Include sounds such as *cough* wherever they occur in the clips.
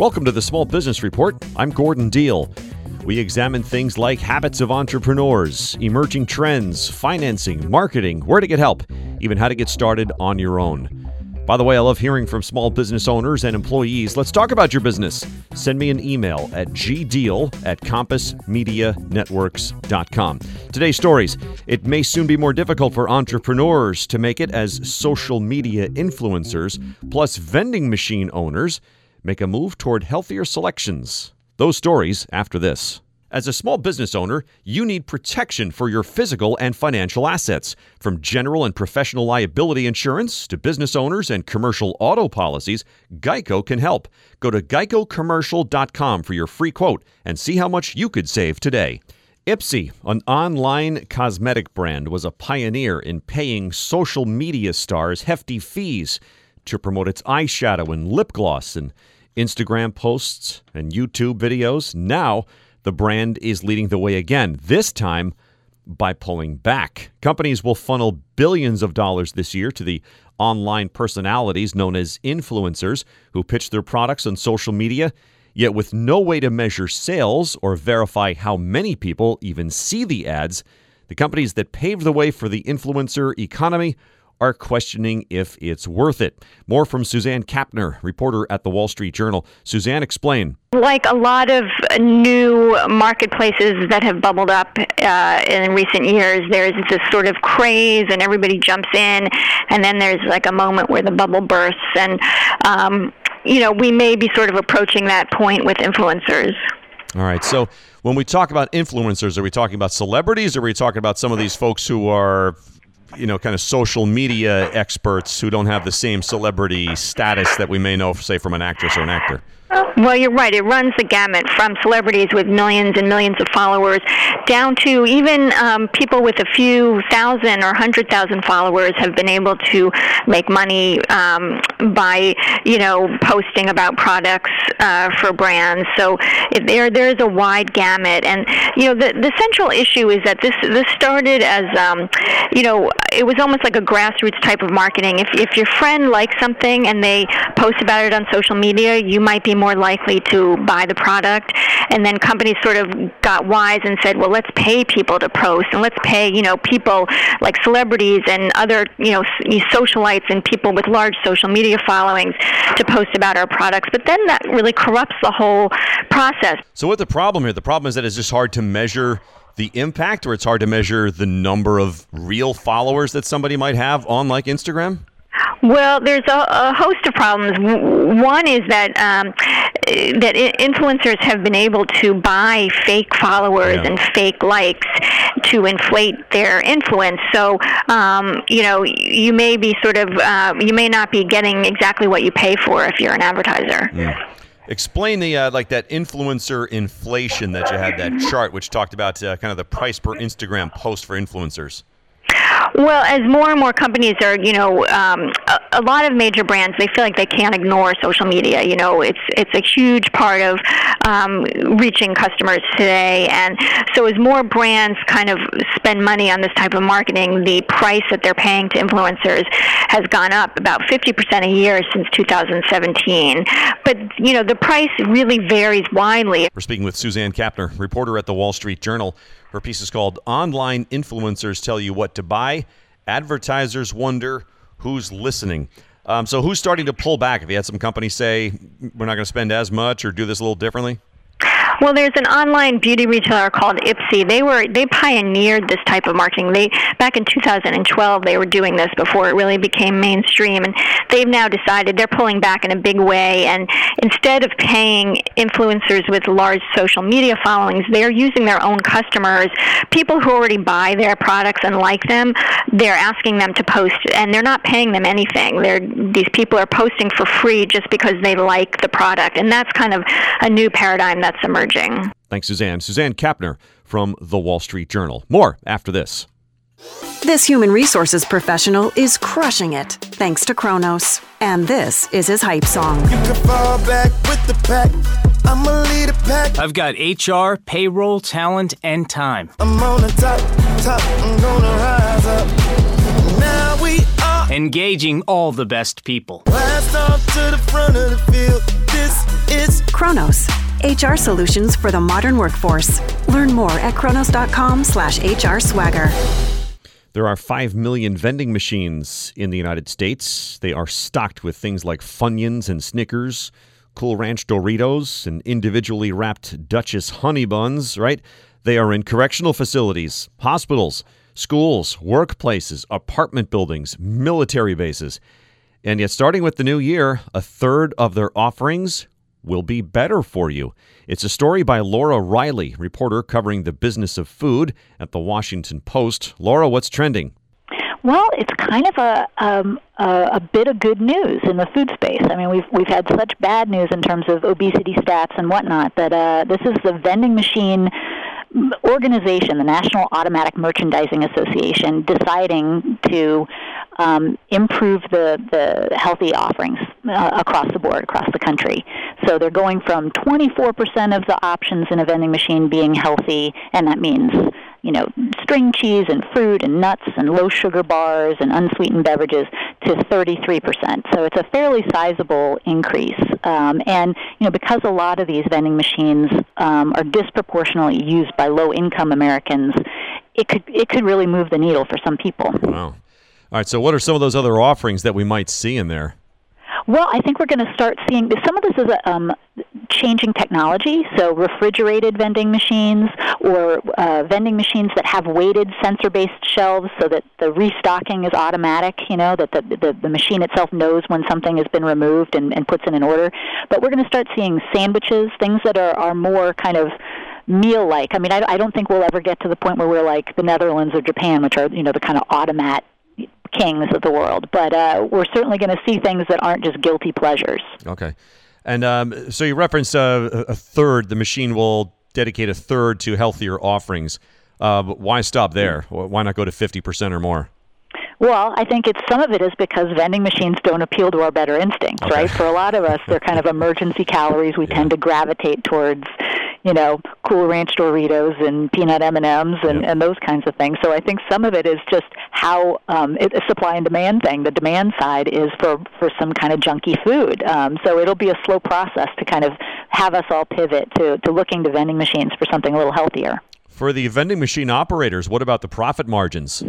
Welcome to the Small Business Report. I'm Gordon Deal. We examine things like habits of entrepreneurs, emerging trends, financing, marketing, where to get help, even how to get started on your own. By the way, I love hearing from small business owners and employees. Let's talk about your business. Send me an email at gdeal at compassmedianetworks.com. Today's stories. It may soon be more difficult for entrepreneurs to make it as social media influencers, plus vending machine owners make a move toward healthier selections. Those stories after this. As a small business owner, you need protection for your physical and financial assets. From general and professional liability insurance to business owners and commercial auto policies, Geico can help. Go to geicocommercial.com for your free quote and see how much you could save today. Ipsy, an online cosmetic brand, was a pioneer in paying social media stars hefty fees to promote its eyeshadow and lip gloss and Instagram posts and YouTube videos. Now, the brand is leading the way again, this time by pulling back. Companies will funnel billions of dollars this year to the online personalities known as influencers who pitch their products on social media, yet with no way to measure sales or verify how many people even see the ads. The companies that paved the way for the influencer economy are questioning if it's worth it. More from Suzanne Kapner, reporter at the Wall Street Journal. Suzanne, explain. Like a lot of new marketplaces that have bubbled up uh, in recent years, there's this sort of craze and everybody jumps in, and then there's like a moment where the bubble bursts. And, um, you know, we may be sort of approaching that point with influencers. All right. So when we talk about influencers, are we talking about celebrities or are we talking about some of these folks who are you know, kind of social media experts who don't have the same celebrity status that we may know, say, from an actress or an actor. Well, you're right. It runs the gamut from celebrities with millions and millions of followers down to even um, people with a few thousand or hundred thousand followers have been able to make money um, by, you know, posting about products uh, for brands. So there, there is a wide gamut, and you know, the the central issue is that this this started as, um, you know, it was almost like a grassroots type of marketing. If if your friend likes something and they post about it on social media, you might be more likely to buy the product. And then companies sort of got wise and said, well, let's pay people to post and let's pay, you know, people like celebrities and other, you know, socialites and people with large social media followings to post about our products. But then that really corrupts the whole process. So what the problem here? The problem is that it's just hard to measure the impact or it's hard to measure the number of real followers that somebody might have on like Instagram? Well, there's a, a, host of problems. One is that um, that influencers have been able to buy fake followers yeah. and fake likes to inflate their influence. So, um, you know, you may be sort of uh, you may not be getting exactly what you pay for if you're an advertiser. Yeah. Explain the uh, like that influencer inflation that you had that chart, which talked about uh, kind of the price per Instagram post for influencers. Well, as more and more companies are, you know, um, a, lot of major brands they feel like they can't ignore social media. You know, it's it's a huge part of um, reaching customers today, and so as more brands kind of spend money on this type of marketing, the price that they're paying to influencers has gone up about 50% a year since 2017. But you know, the price really varies widely. We're speaking with Suzanne Kapner, reporter at the Wall Street Journal. Her piece is called Online Influencers Tell You What to Buy. Advertisers Wonder Who's Listening. Um, so, who's starting to pull back? If you had some companies say, we're not going to spend as much or do this a little differently? Well, there's an online beauty retailer called Ipsy. They were they pioneered this type of marketing. They back in 2012 they were doing this before it really became mainstream, and they've now decided they're pulling back in a big way. And instead of paying influencers with large social media followings, they're using their own customers, people who already buy their products and like them. They're asking them to post, and they're not paying them anything. They're these people are posting for free just because they like the product, and that's kind of a new paradigm that's emerging emerging. Thanks, Suzanne. Suzanne Kapner from The Wall Street Journal. More after this. This human resources professional is crushing it thanks to Kronos. And this is his hype song. I've got HR, payroll, talent, and time. I'm on the top, top, I'm gonna rise up. Now we are engaging all the best people. Blast HR solutions for the modern workforce. Learn more at kronos.com/slash/hr swagger. There are 5 million vending machines in the United States. They are stocked with things like Funyuns and Snickers, Cool Ranch Doritos, and individually wrapped Duchess honey buns, right? They are in correctional facilities, hospitals, schools, workplaces, apartment buildings, military bases. And yet, starting with the new year, a third of their offerings will be better for you. It's a story by Laura Reiley, reporter covering the business of food at the Washington Post. Laura, what's trending? Well, it's kind of a um, a, bit of good news in the food space. I mean, we've we've had such bad news in terms of obesity stats and whatnot that uh, this is the vending machine organization, the National Automatic Merchandising Association, deciding to um, improve the, the healthy offerings uh, across the board, across the country. So they're going from 24% of the options in a vending machine being healthy, and that means you know, string cheese and fruit and nuts and low sugar bars and unsweetened beverages to 33%. So it's a fairly sizable increase. Um, and, you know, because a lot of these vending machines um, are disproportionately used by low income Americans, it could, it could really move the needle for some people. Wow. All right. So, what are some of those other offerings that we might see in there? Well, I think we're going to start seeing some of this is a, um, changing technology. So, refrigerated vending machines or uh, vending machines that have weighted sensor-based shelves, so that the restocking is automatic. You know that the the, the machine itself knows when something has been removed and, and puts in an order. But we're going to start seeing sandwiches, things that are are more kind of meal like. I mean, I, I don't think we'll ever get to the point where we're like the Netherlands or Japan, which are you know the kind of automat kings of the world. But uh, we're certainly going to see things that aren't just guilty pleasures. Okay. And um, so you referenced uh, a third, the machine will dedicate a third to healthier offerings. Uh, why stop there? Why not go to 50% or more? Well, I think it's some of it is because vending machines don't appeal to our better instincts, okay. right? For a lot of us, they're kind of emergency calories. We *laughs* yeah. tend to gravitate towards you know, Cool Ranch Doritos and peanut M and M's and and those kinds of things. So I think some of it is just how um, it's a supply and demand thing. The demand side is for for some kind of junky food. Um, so it'll be a slow process to kind of have us all pivot to to looking to vending machines for something a little healthier. For the vending machine operators, what about the profit margins?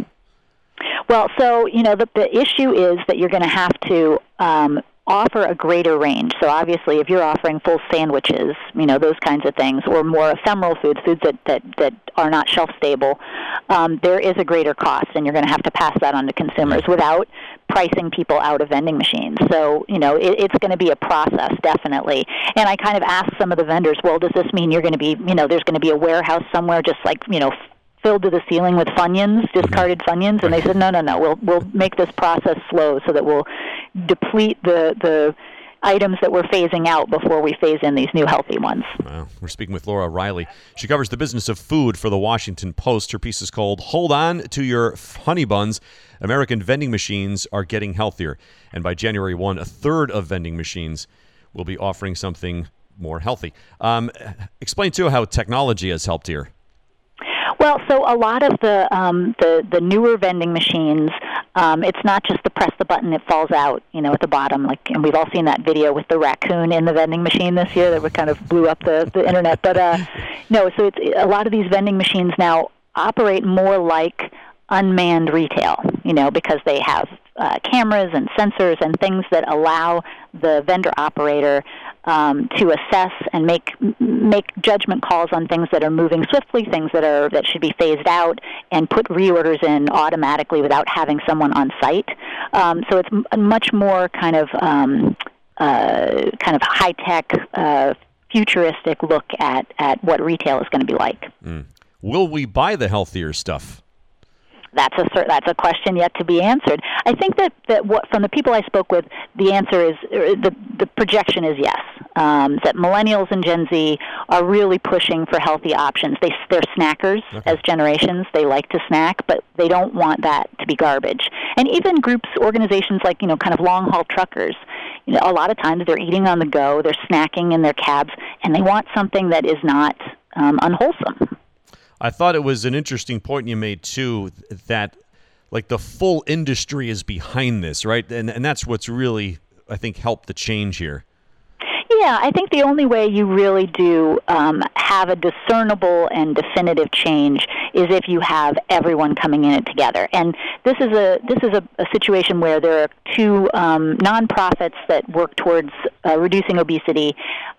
Well, so you know the the issue is that you're going to have to um, offer a greater range. So obviously, if you're offering full sandwiches, you know those kinds of things, or more ephemeral foods, foods that that, that are not shelf stable, um, there is a greater cost, and you're going to have to pass that on to consumers without pricing people out of vending machines. So you know it, it's going to be a process, definitely. And I kind of asked some of the vendors, well, does this mean you're going to be, you know, there's going to be a warehouse somewhere, just like you know filled to the ceiling with funyuns, discarded mm-hmm. funyuns, and they said, no, no, no, we'll we'll make this process slow so that we'll deplete the the items that we're phasing out before we phase in these new healthy ones. Wow. We're speaking with Laura Reiley. She covers the business of food for the Washington Post. Her piece is called Hold On to Your Honey Buns. American vending machines are getting healthier. And by January 1, a third of vending machines will be offering something more healthy. Um, explain, too, how technology has helped here. Well, so a lot of the um, the the newer vending machines, um, it's not just the press the button, it falls out, you know, at the bottom. Like, and we've all seen that video with the raccoon in the vending machine this year that kind of blew up the the internet. But uh, no, so it's a lot of these vending machines now operate more like unmanned retail, you know, because they have uh, cameras and sensors and things that allow the vendor operator um, to assess and make make judgment calls on things that are moving swiftly, things that are that should be phased out, and put reorders in automatically without having someone on site. Um, so it's much more kind of um, uh, kind of high tech. Uh, futuristic look at, at what retail is going to be like. Mm. Will we buy the healthier stuff? That's a that's a question yet to be answered. I think that that what from the people I spoke with, the answer is er, the the projection is yes. Um, that millennials and Gen Z are really pushing for healthy options. They they're snackers okay. as generations. They like to snack, but they don't want that to be garbage. And even groups, organizations like you know, kind of long haul truckers. You know, a lot of times they're eating on the go. They're snacking in their cabs, and they want something that is not um, unwholesome. I thought it was an interesting point you made too that like the full industry is behind this, right? And and that's what's really I think helped the change here. Yeah, I think the only way you really do um, have a discernible and definitive change is if you have everyone coming in it together. And this is a this is a, a situation where there are two um, nonprofits that work towards uh, reducing obesity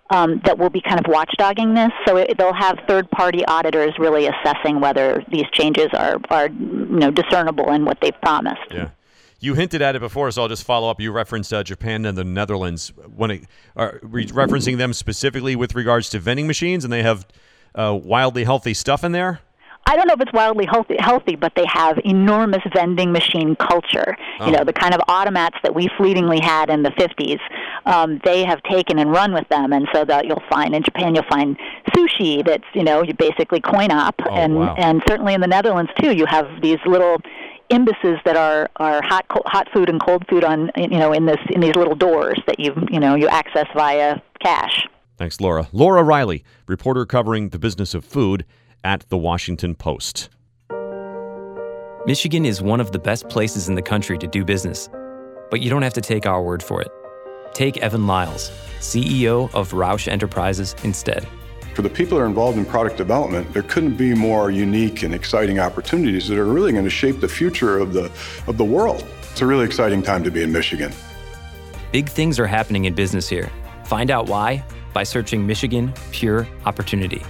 um, that will be kind of watchdogging this. So it, they'll have third-party auditors really assessing whether these changes are are you know discernible in what they've promised. Yeah. You hinted at it before, so I'll just follow up. You referenced uh, Japan and the Netherlands. When it, are re- referencing them specifically with regards to vending machines, and they have uh, wildly healthy stuff in there. I don't know if it's wildly healthy, healthy, but they have enormous vending machine culture. Oh. You know, the kind of automats that we fleetingly had in the 50s. Um, they have taken and run with them, and so that you'll find in Japan, you'll find sushi that's you know you basically coin op, oh, and wow. and certainly in the Netherlands too, you have these little imbises that are are hot hot food and cold food on you know in this in these little doors that you you know you access via cash. Thanks, Laura. Laura Reiley, reporter covering the business of food at the Washington Post. Michigan is one of the best places in the country to do business, but you don't have to take our word for it. Take Evan Lyall, CEO of Roush Enterprises, instead. For the people that are involved in product development, there couldn't be more unique and exciting opportunities that are really going to shape the future of the, of the world. It's a really exciting time to be in Michigan. Big things are happening in business here. Find out why by searching Michigan Pure Opportunity.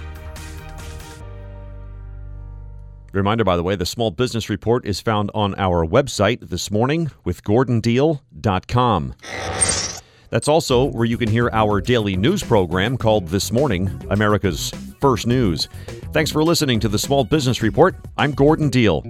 Reminder, by the way, the Small Business Report is found on our website this morning with GordonDeal.com. That's also where you can hear our daily news program called This Morning, America's First News. Thanks for listening to the Small Business Report. I'm Gordon Deal.